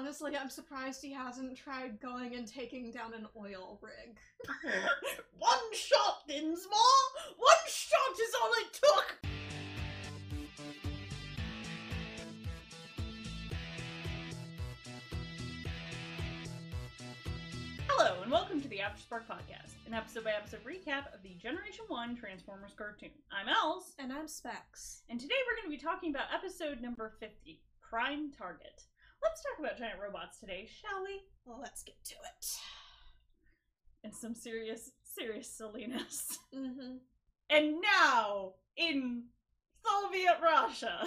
Honestly, I'm surprised he hasn't tried going and taking down an oil rig. One shot, Dinsmore! One shot is all it took! Hello, and welcome to the Afterspark Podcast, an episode by episode recap of the Generation 1 Transformers cartoon. I'm Els, And I'm Specs. and today we're going to be talking about episode number 50 Prime Target. Let's talk about giant robots today, shall we? Well, let's get to it. And some serious, serious silliness. Mm-hmm. And now, in Soviet Russia.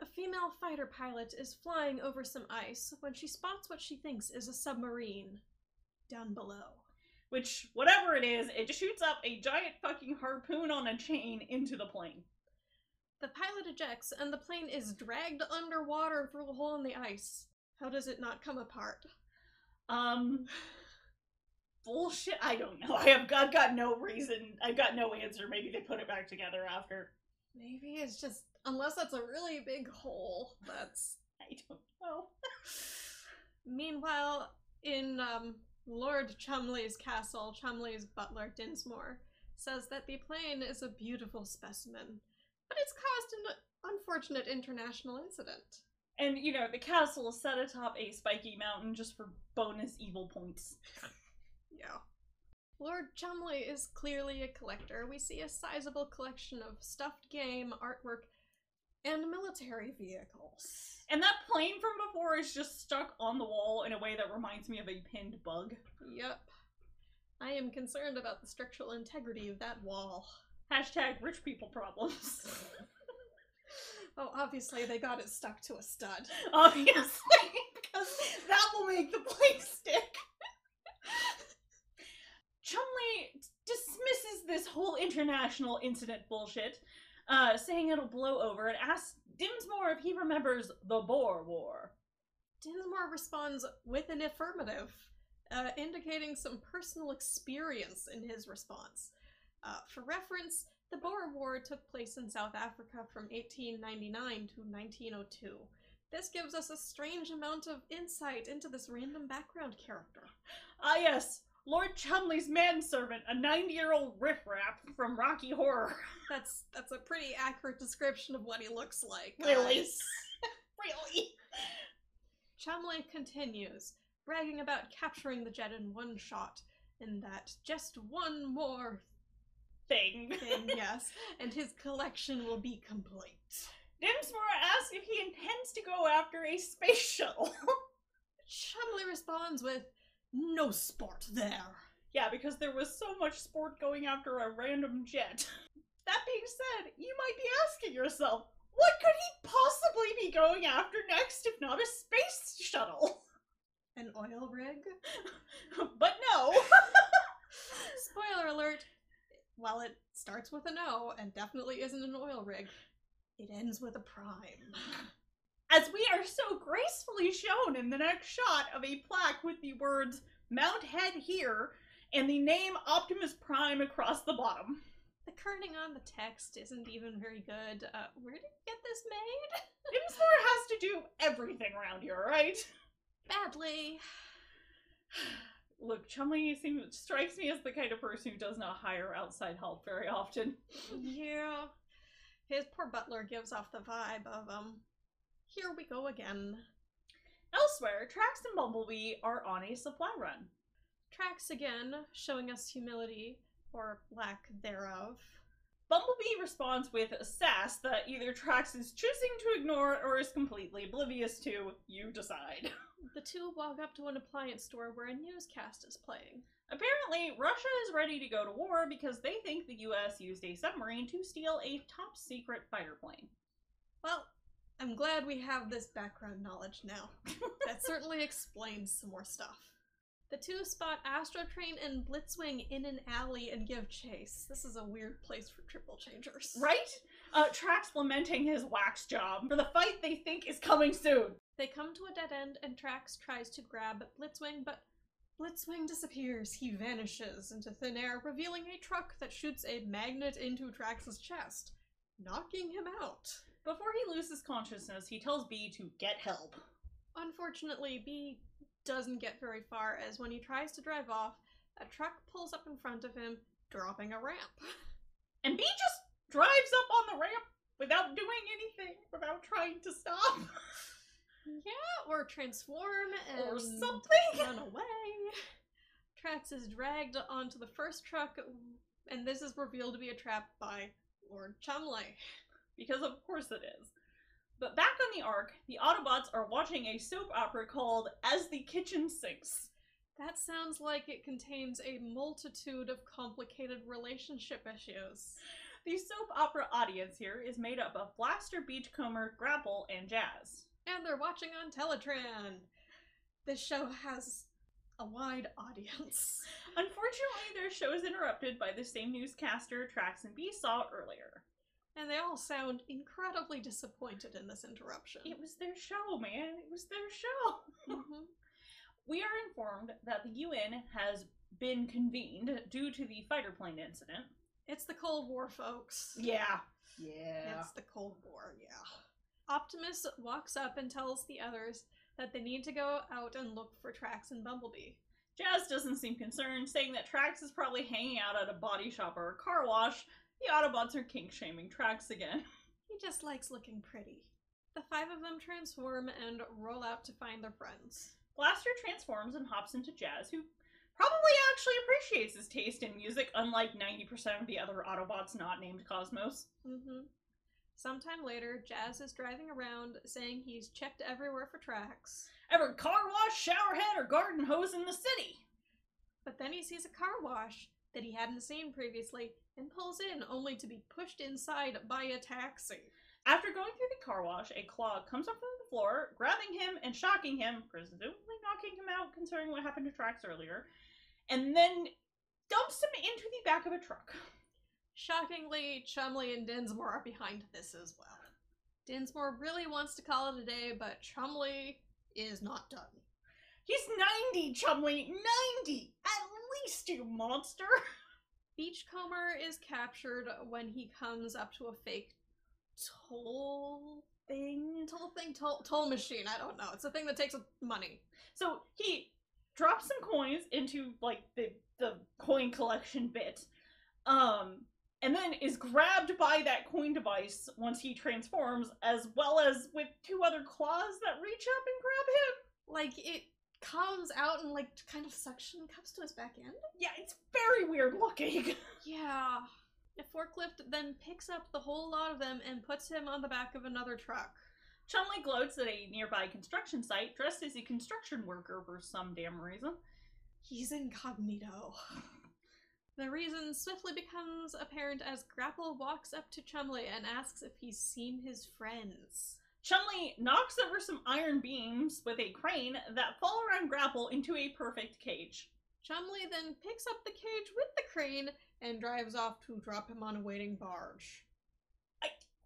A female fighter pilot is flying over some ice when she spots what she thinks is a submarine down below. Which, whatever it is, it shoots up a giant fucking harpoon on a chain into the plane. The pilot ejects, and the plane is dragged underwater through a hole in the ice. How does it not come apart? Um. Bullshit. I don't know. I have I've got no reason. I've got no answer. Maybe they put it back together after. Maybe it's just unless that's a really big hole. That's I don't know. meanwhile in um, Lord Chumley's castle. Chumley's butler Dinsmore says that the plane is a beautiful specimen, but it's caused an unfortunate international incident. And you know, the castle is set atop a spiky mountain just for bonus evil points. Yeah. Lord Chumley is clearly a collector. We see a sizable collection of stuffed game, artwork, and military vehicles. And that plane from before is just stuck on the wall in a way that reminds me of a pinned bug. Yep. I am concerned about the structural integrity of that wall. Hashtag rich people problems. Oh, obviously they got it stuck to a stud. Obviously, because that will make the plane stick. Chumley dismisses this whole international incident bullshit, uh, saying it'll blow over, and asks Dinsmore if he remembers the Boer War. Dinsmore responds with an affirmative, uh, indicating some personal experience in his response. Uh, for reference, the Boer War took place in South Africa from 1899 to 1902. This gives us a strange amount of insight into this random background character. Ah, yes, Lord Chumley's manservant, a 90 year old riffraff from Rocky Horror. That's that's a pretty accurate description of what he looks like. Really? really? Chumley continues, bragging about capturing the jet in one shot, and that just one more Thing. thing, yes, and his collection will be complete. Dinsmore asks if he intends to go after a space shuttle. Chumley responds with, No sport there. yeah, because there was so much sport going after a random jet. That being said, you might be asking yourself, what could he possibly be going after next if not a space shuttle? An oil rig? but no. Spoiler alert, while it starts with an O and definitely isn't an oil rig, it ends with a prime. As we are so gracefully shown in the next shot of a plaque with the words Mount Head here and the name Optimus Prime across the bottom. The kerning on the text isn't even very good. Uh, where did you get this made? Dinsmore has to do everything around here, right? Badly. Look, Chumley seems strikes me as the kind of person who does not hire outside help very often. Yeah. His poor butler gives off the vibe of, um, here we go again. Elsewhere, Tracks and Bumblebee are on a supply run. Tracks again, showing us humility, or lack thereof. Bumblebee responds with a sass that either Tracks is choosing to ignore or is completely oblivious to. You decide. The two walk up to an appliance store where a newscast is playing. Apparently, Russia is ready to go to war because they think the US used a submarine to steal a top secret fighter plane. Well, I'm glad we have this background knowledge now. that certainly explains some more stuff. The two spot Astrotrain and Blitzwing in an alley and give chase. This is a weird place for triple changers. Right? Uh, Tracks lamenting his wax job for the fight they think is coming soon. They come to a dead end and Tracks tries to grab Blitzwing, but Blitzwing disappears. He vanishes into thin air, revealing a truck that shoots a magnet into Tracks's chest, knocking him out. Before he loses consciousness, he tells B to get help. Unfortunately, B doesn't get very far as when he tries to drive off, a truck pulls up in front of him, dropping a ramp. And B just drives up on the ramp without doing anything, without trying to stop. Yeah, or transform and Or something. run away. Tracks is dragged onto the first truck, and this is revealed to be a trap by Lord Chumley. because of course it is. But back on the Ark, the Autobots are watching a soap opera called As the Kitchen Sinks. That sounds like it contains a multitude of complicated relationship issues. The soap opera audience here is made up of Blaster, Beachcomber, Grapple, and Jazz. And they're watching on Teletran. This show has a wide audience. Unfortunately, their show is interrupted by the same newscaster Tracks and B saw earlier. And they all sound incredibly disappointed in this interruption. It was their show, man. It was their show. Mhm. We are informed that the UN has been convened due to the fighter plane incident. It's the Cold War, folks. Yeah. Yeah. It's the Cold War, yeah. Optimus walks up and tells the others that they need to go out and look for Tracks and Bumblebee. Jazz doesn't seem concerned, saying that Tracks is probably hanging out at a body shop or a car wash. The Autobots are kink shaming Tracks again. He just likes looking pretty. The five of them transform and roll out to find their friends. Blaster transforms and hops into Jazz, who probably actually appreciates his taste in music, unlike 90% of the other Autobots not named Cosmos. Mm-hmm. Sometime later, Jazz is driving around saying he's checked everywhere for tracks. Every car wash, shower head, or garden hose in the city. But then he sees a car wash that he hadn't seen previously and pulls in only to be pushed inside by a taxi. After going through the car wash, a claw comes up from the floor, grabbing him and shocking him, presumably knocking him out considering what happened to Tracks earlier, and then dumps him into the back of a truck. Shockingly, Chumley and Dinsmore are behind this as well. Dinsmore really wants to call it a day, but Chumley is not done. He's 90, Chumley! 90! At least, you monster! Beachcomber is captured when he comes up to a fake toll thing, toll thing, toll, toll machine. I don't know. It's a thing that takes money. So he drops some coins into like the the coin collection bit, um, and then is grabbed by that coin device once he transforms, as well as with two other claws that reach up and grab him. Like it comes out and like kind of suction cups to his back end. Yeah, it's very weird looking. Yeah. A forklift then picks up the whole lot of them and puts him on the back of another truck. Chumley gloats at a nearby construction site, dressed as a construction worker for some damn reason. He's incognito. The reason swiftly becomes apparent as Grapple walks up to Chumley and asks if he's seen his friends. Chumley knocks over some iron beams with a crane that fall around Grapple into a perfect cage. Chumley then picks up the cage with the crane and drives off to drop him on a waiting barge.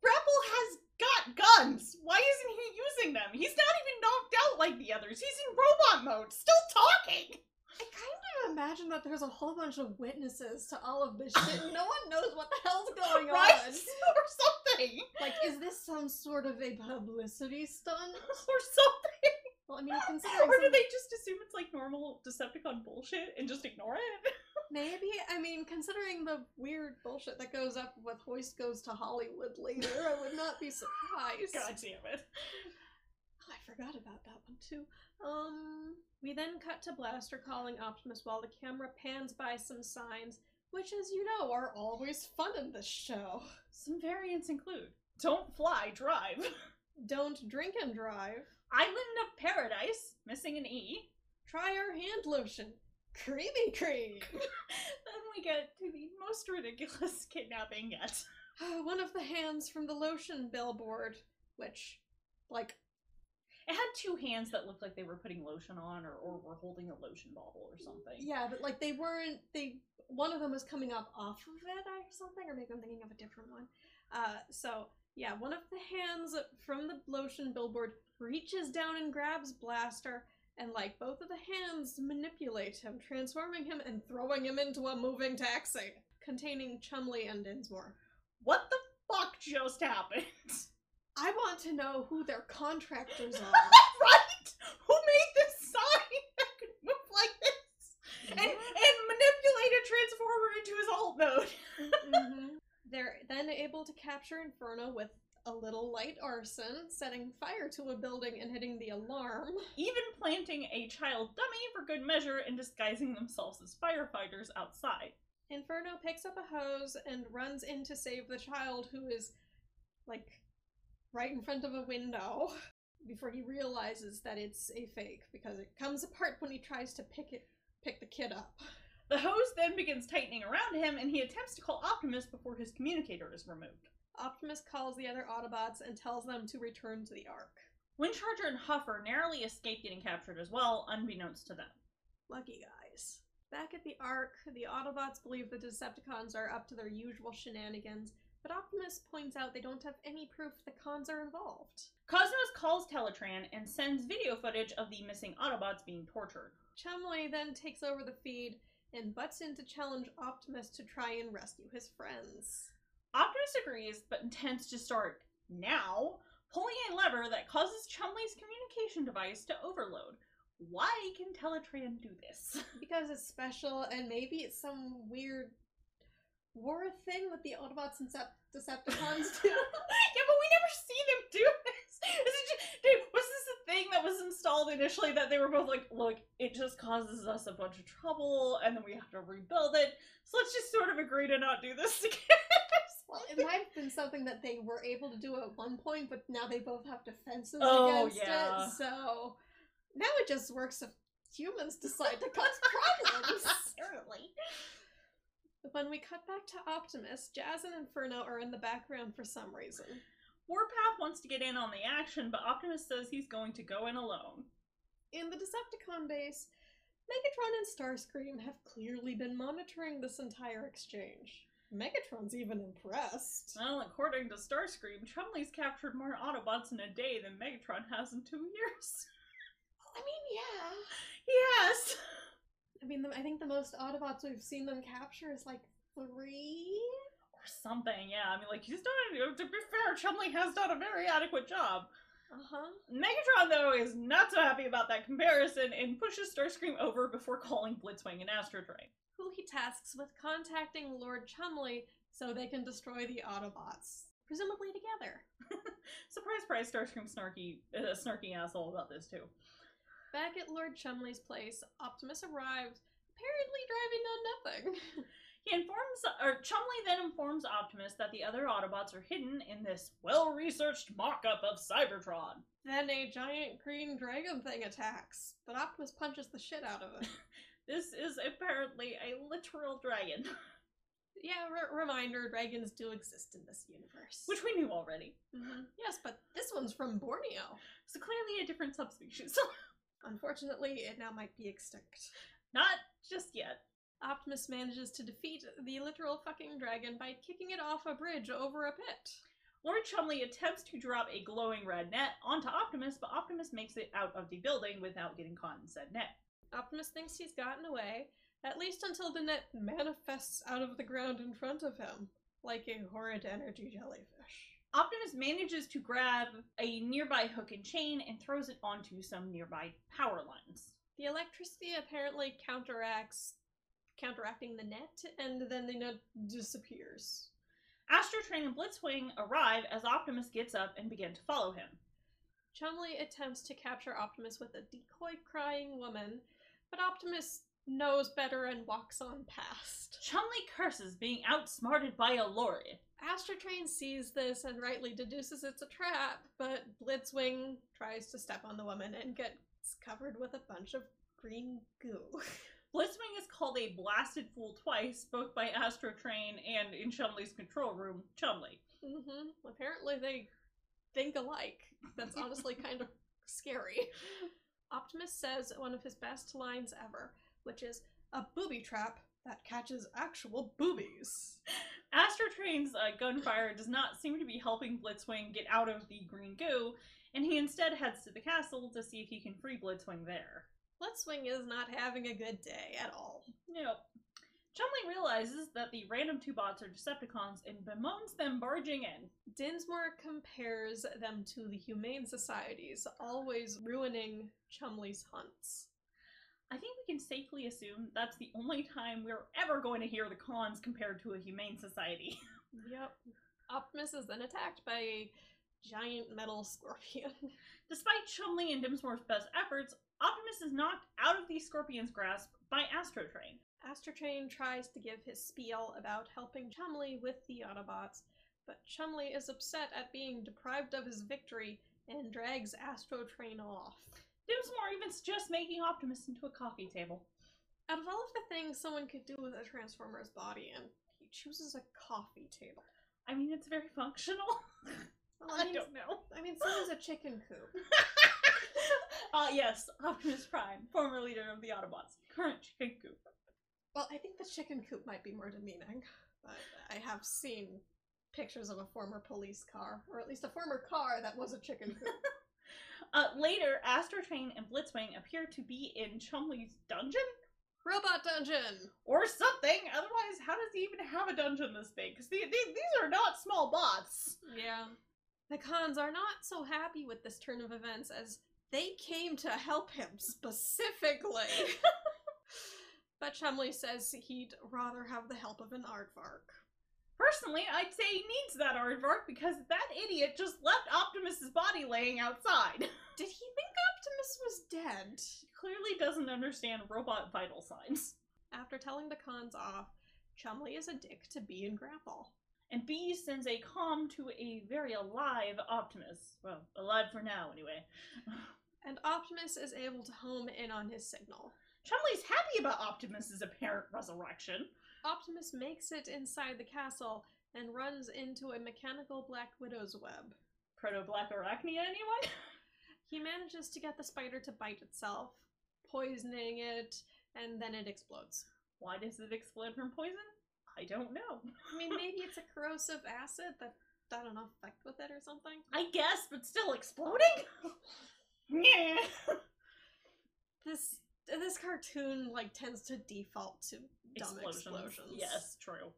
Grapple has got guns! Why isn't he using them? He's not even knocked out like the others. He's in robot mode, still talking! I kind of imagine that there's a whole bunch of witnesses to all of this shit. no one knows what the hell's going right? on. Or something! Like, is this some sort of a publicity stunt? Or something! Well, I mean, considering Or do some- they just assume it's like normal Decepticon bullshit and just ignore it? maybe. I mean, considering the weird bullshit that goes up with Hoist goes to Hollywood later, I would not be surprised. God damn it. I forgot about that one too. Um, we then cut to Blaster calling Optimus while the camera pans by some signs, which, as you know, are always fun in this show. Some variants include Don't fly, drive. Don't drink and drive. Island of Paradise, missing an E. Try our hand lotion. Creamy cream. then we get to the most ridiculous kidnapping yet. One of the hands from the lotion billboard, which, like, It had two hands that looked like they were putting lotion on or, or were holding a lotion bottle or something. yeah, but like they weren't. They one of them was coming up off of it or something, or maybe I'm thinking of a different one. Uh, so yeah, one of the hands from the lotion billboard reaches down and grabs Blaster, and like both of the hands manipulate him, transforming him and throwing him into a moving taxi containing Chumley and Dinsmore. What the fuck just happened? I want to know who their contractors are. right? Who made this sign that could move like this? And and manipulate a transformer into his alt mode. Mhm. They're then able to capture Inferno with a little light arson, setting fire to a building and hitting the alarm. Even planting a child dummy for good measure and disguising themselves as firefighters outside. Inferno picks up a hose and runs in to save the child who is like right in front of a window before he realizes that it's a fake because it comes apart when he tries to pick it pick the kid up. The hose then begins tightening around him and he attempts to call Optimus before his communicator is removed. Optimus calls the other Autobots and tells them to return to the Ark. Windcharger and Huffer narrowly escape getting captured as well, unbeknownst to them. Lucky guys. Back at the Ark, the Autobots believe the Decepticons are up to their usual shenanigans, but Optimus points out they don't have any proof the cons are involved. Cosmos calls Teletran and sends video footage of the missing Autobots being tortured. Chumley then takes over the feed and butts in to challenge Optimus to try and rescue his friends. Optimus agrees, but intends to start now, pulling a lever that causes Chumley's communication device to overload. Why can Teletran do this? Because it's special and maybe it's some weird war thing that the Autobots and Decepticons do. yeah, but we never see them do this. Is it just, dude, was this a thing that was installed initially that they were both like, look, it just causes us a bunch of trouble and then we have to rebuild it. So let's just sort of agree to not do this together. well, it might have been something that they were able to do at one point, but now they both have defenses Oh, against yeah. it. So now it just works if humans decide to cause problems. When we cut back to Optimus, Jazz and Inferno are in the background for some reason. Warpath wants to get in on the action, but Optimus says he's going to go in alone. In the Decepticon base, Megatron and Starscream have clearly been monitoring this entire exchange. Megatron's even impressed. Well, according to Starscream, Chumley's captured more Autobots in a day than Megatron has in two years. I mean, yeah. Yes! I mean, the, I think the most Autobots we've seen them capture is like three. Or something, yeah. I mean, like, he's done, to be fair, Chumley has done a very adequate job. Uh huh. Megatron, though, is not so happy about that comparison and pushes Starscream over before calling Blitzwing and Astrotrain. Who he tasks with contacting Lord Chumley so they can destroy the Autobots, presumably together. Surprise, surprise, Starscream snarky, uh, snarky asshole about this, too. Back at Lord Chumley's place, Optimus arrives, apparently driving on nothing. He informs, or Chumley then informs Optimus that the other Autobots are hidden in this well-researched mock-up of Cybertron. then a giant green dragon thing attacks, but Optimus punches the shit out of it. This is apparently a literal dragon, yeah, re- reminder dragons do exist in this universe. which we knew already. Mhm. Yes, but this one's from Borneo. So clearly a different subspecies. Unfortunately, it now might be extinct. Not just yet. Optimus manages to defeat the literal fucking dragon by kicking it off a bridge over a pit. Lord Chumley attempts to drop a glowing red net onto Optimus, but Optimus makes it out of the building without getting caught in said net. Optimus thinks he's gotten away, at least until the net manifests out of the ground in front of him, like a horrid energy jellyfish. Optimus manages to grab a nearby hook and chain and throws it onto some nearby power lines. The electricity apparently counteracts counteracting the net, and then the net disappears. Astrotrain and Blitzwing arrive as Optimus gets up and begin to follow him. Chumley attempts to capture Optimus with a decoy crying woman, but Optimus knows better and walks on past. Chumley curses being outsmarted by a lorry. Astrotrain sees this and rightly deduces it's a trap, but Blitzwing tries to step on the woman and gets covered with a bunch of green goo. Blitzwing is called a blasted fool twice, both by Astrotrain and in Chumley's control room, Chumley. hmm Apparently they think alike. That's honestly kind of scary. Optimus says one of his best lines ever, which is a booby trap that catches actual boobies. Astrotrain's uh, gunfire does not seem to be helping Blitzwing get out of the green goo, and he instead heads to the castle to see if he can free Blitzwing there. Blitzwing is not having a good day at all. Nope. Chumley realizes that the random two bots are Decepticons and bemoans them barging in. Dinsmore compares them to the Humane Societies, always ruining Chumley's hunts. I think we can safely assume that's the only time we're ever going to hear the cons compared to a humane society. Yep. Optimus is then attacked by a giant metal scorpion. Despite Chumley and Dinsmore's best efforts, Optimus is knocked out of the scorpion's grasp by Astrotrain. Astrotrain tries to give his spiel about helping Chumley with the Autobots, but Chumley is upset at being deprived of his victory and drags Astrotrain off. Dinsmore even suggests making Optimus into a coffee table. Out of all of the things someone could do with a Transformer's body, and he chooses a coffee table. I mean, it's very functional. Well, I mean, don't know. I mean, so is a chicken coop. uh, yes, Optimus Prime, former leader of the Autobots, current chicken coop. Well, I think the chicken coop might be more demeaning, but I have seen pictures of a former police car, or at least a former car that was a chicken coop. Uh, later, Astrotrain and Blitzwing appear to be in Chumley's dungeon Robot dungeon! or something. Otherwise, how does he even have a dungeon this big? Because these, these are not small bots. Yeah. The cons are not so happy with this turn of events as they came to help him specifically. but Chumley says he'd rather have the help of an aardvark. Personally, I'd say he needs that aardvark because that idiot just left Optimus's body laying outside. Did he think Optimus was dead? He clearly doesn't understand robot vital signs. After telling the cons off, Chumley is a dick to Bee and Grapple. And B sends a comm to a very alive Optimus. Well, alive for now, anyway. And Optimus is able to home in on his signal. Chumley's happy about Optimus's apparent resurrection. Optimus makes it inside the castle and runs into a mechanical Black Widow's web. Proto Blackarachnia, anyone? He manages to get the spider to bite itself, poisoning it, and then it explodes. Why does it explode from poison? I don't know. I mean, maybe it's a corrosive acid that, I don't know, effect with it or something. I guess, but still exploding? yeah. This this cartoon like tends to default to dumb explosions. Yes, true.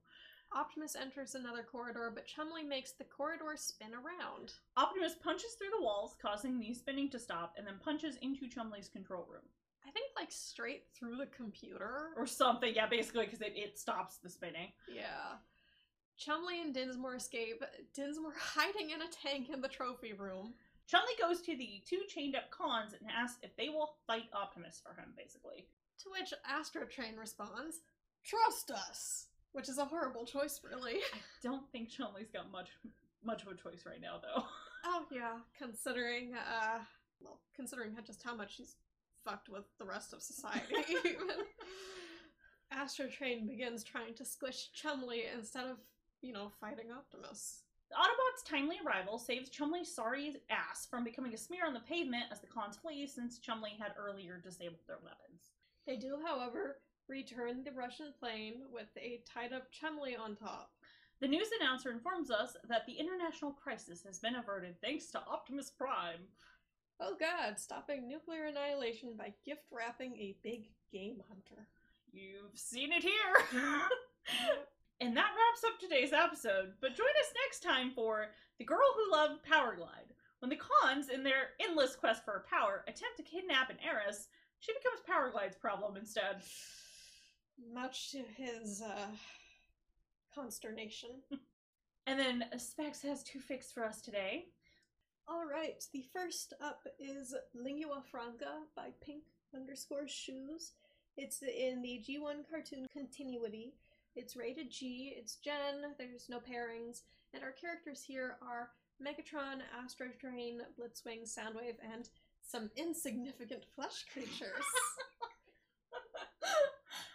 Optimus enters another corridor, but Chumley makes the corridor spin around. Optimus punches through the walls, causing the spinning to stop, and then punches into Chumley's control room. I think like straight through the computer. Or something, yeah, basically, because it, it stops the spinning. Yeah. Chumley and Dinsmore escape. Dinsmore hiding in a tank in the trophy room. Chumley goes to the two chained up cons and asks if they will fight Optimus for him, basically. To which Astrotrain responds, "Trust us," which is a horrible choice, really. I don't think Chumley's got much much of a choice right now, though. Oh yeah, considering uh, well, considering how- just how much she's fucked with the rest of society. even. Astrotrain begins trying to squish Chumley instead of, you know, fighting Optimus. The Autobots' timely arrival saves Chumley's sorry ass from becoming a smear on the pavement as the cons flee, since Chumley had earlier disabled their weapons. They do, however, return the Russian plane with a tied up Chumley on top. The news announcer informs us that the international crisis has been averted thanks to Optimus Prime. Oh god, stopping nuclear annihilation by gift wrapping a big game hunter. You've seen it here! and that wraps up today's episode, but join us next time for The Girl Who Loved Powerglide. When the cons, in their endless quest for power, attempt to kidnap an heiress, she becomes Powerglide's problem instead. Much to his, uh, consternation. And then Specs has two fics for us today. Alright, the first up is Lingua Franca by Pink underscore Shoes. It's in the G1 cartoon continuity. It's rated G, it's Gen, there's no pairings, and our characters here are Megatron, Astrotrain, Blitzwing, Soundwave, and some insignificant flesh creatures.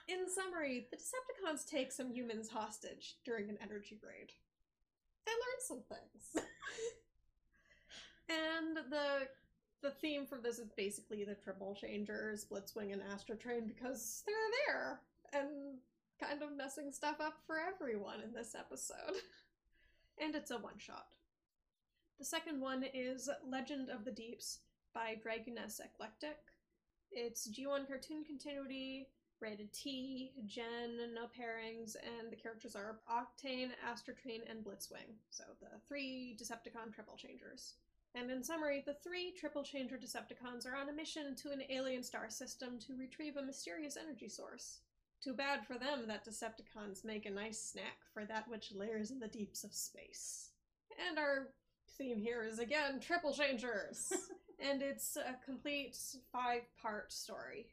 In summary, the Decepticons take some humans hostage during an energy raid. They learn some things. and the the theme for this is basically the triple changers, Blitzwing and Astrotrain, because they're there and kind of messing stuff up for everyone in this episode. and it's a one shot. The second one is Legend of the Deeps by Dragoness Eclectic. It's G1 cartoon continuity, rated T, Gen, no pairings, and the characters are Octane, Astrotrain, and Blitzwing. So the three Decepticon triple changers. And in summary, the three triple changer Decepticons are on a mission to an alien star system to retrieve a mysterious energy source. Too bad for them that Decepticons make a nice snack for that which layers in the deeps of space. And our theme here is again triple changers, and it's a complete five part story.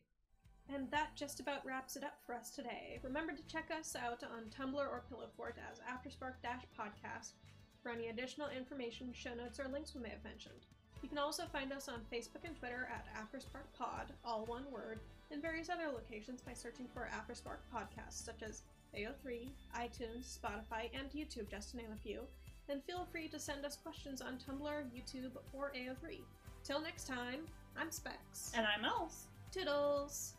And that just about wraps it up for us today. Remember to check us out on Tumblr or Pillowfort as Afterspark Podcast for any additional information, show notes, or links we may have mentioned. You can also find us on Facebook and Twitter at Afterspark Pod, all one word, and various other locations by searching for Afterspark podcasts such as AO3, iTunes, Spotify, and YouTube, just to name a few. And feel free to send us questions on Tumblr, YouTube, or AO3. Till next time, I'm Specs. And I'm Else. Toodles!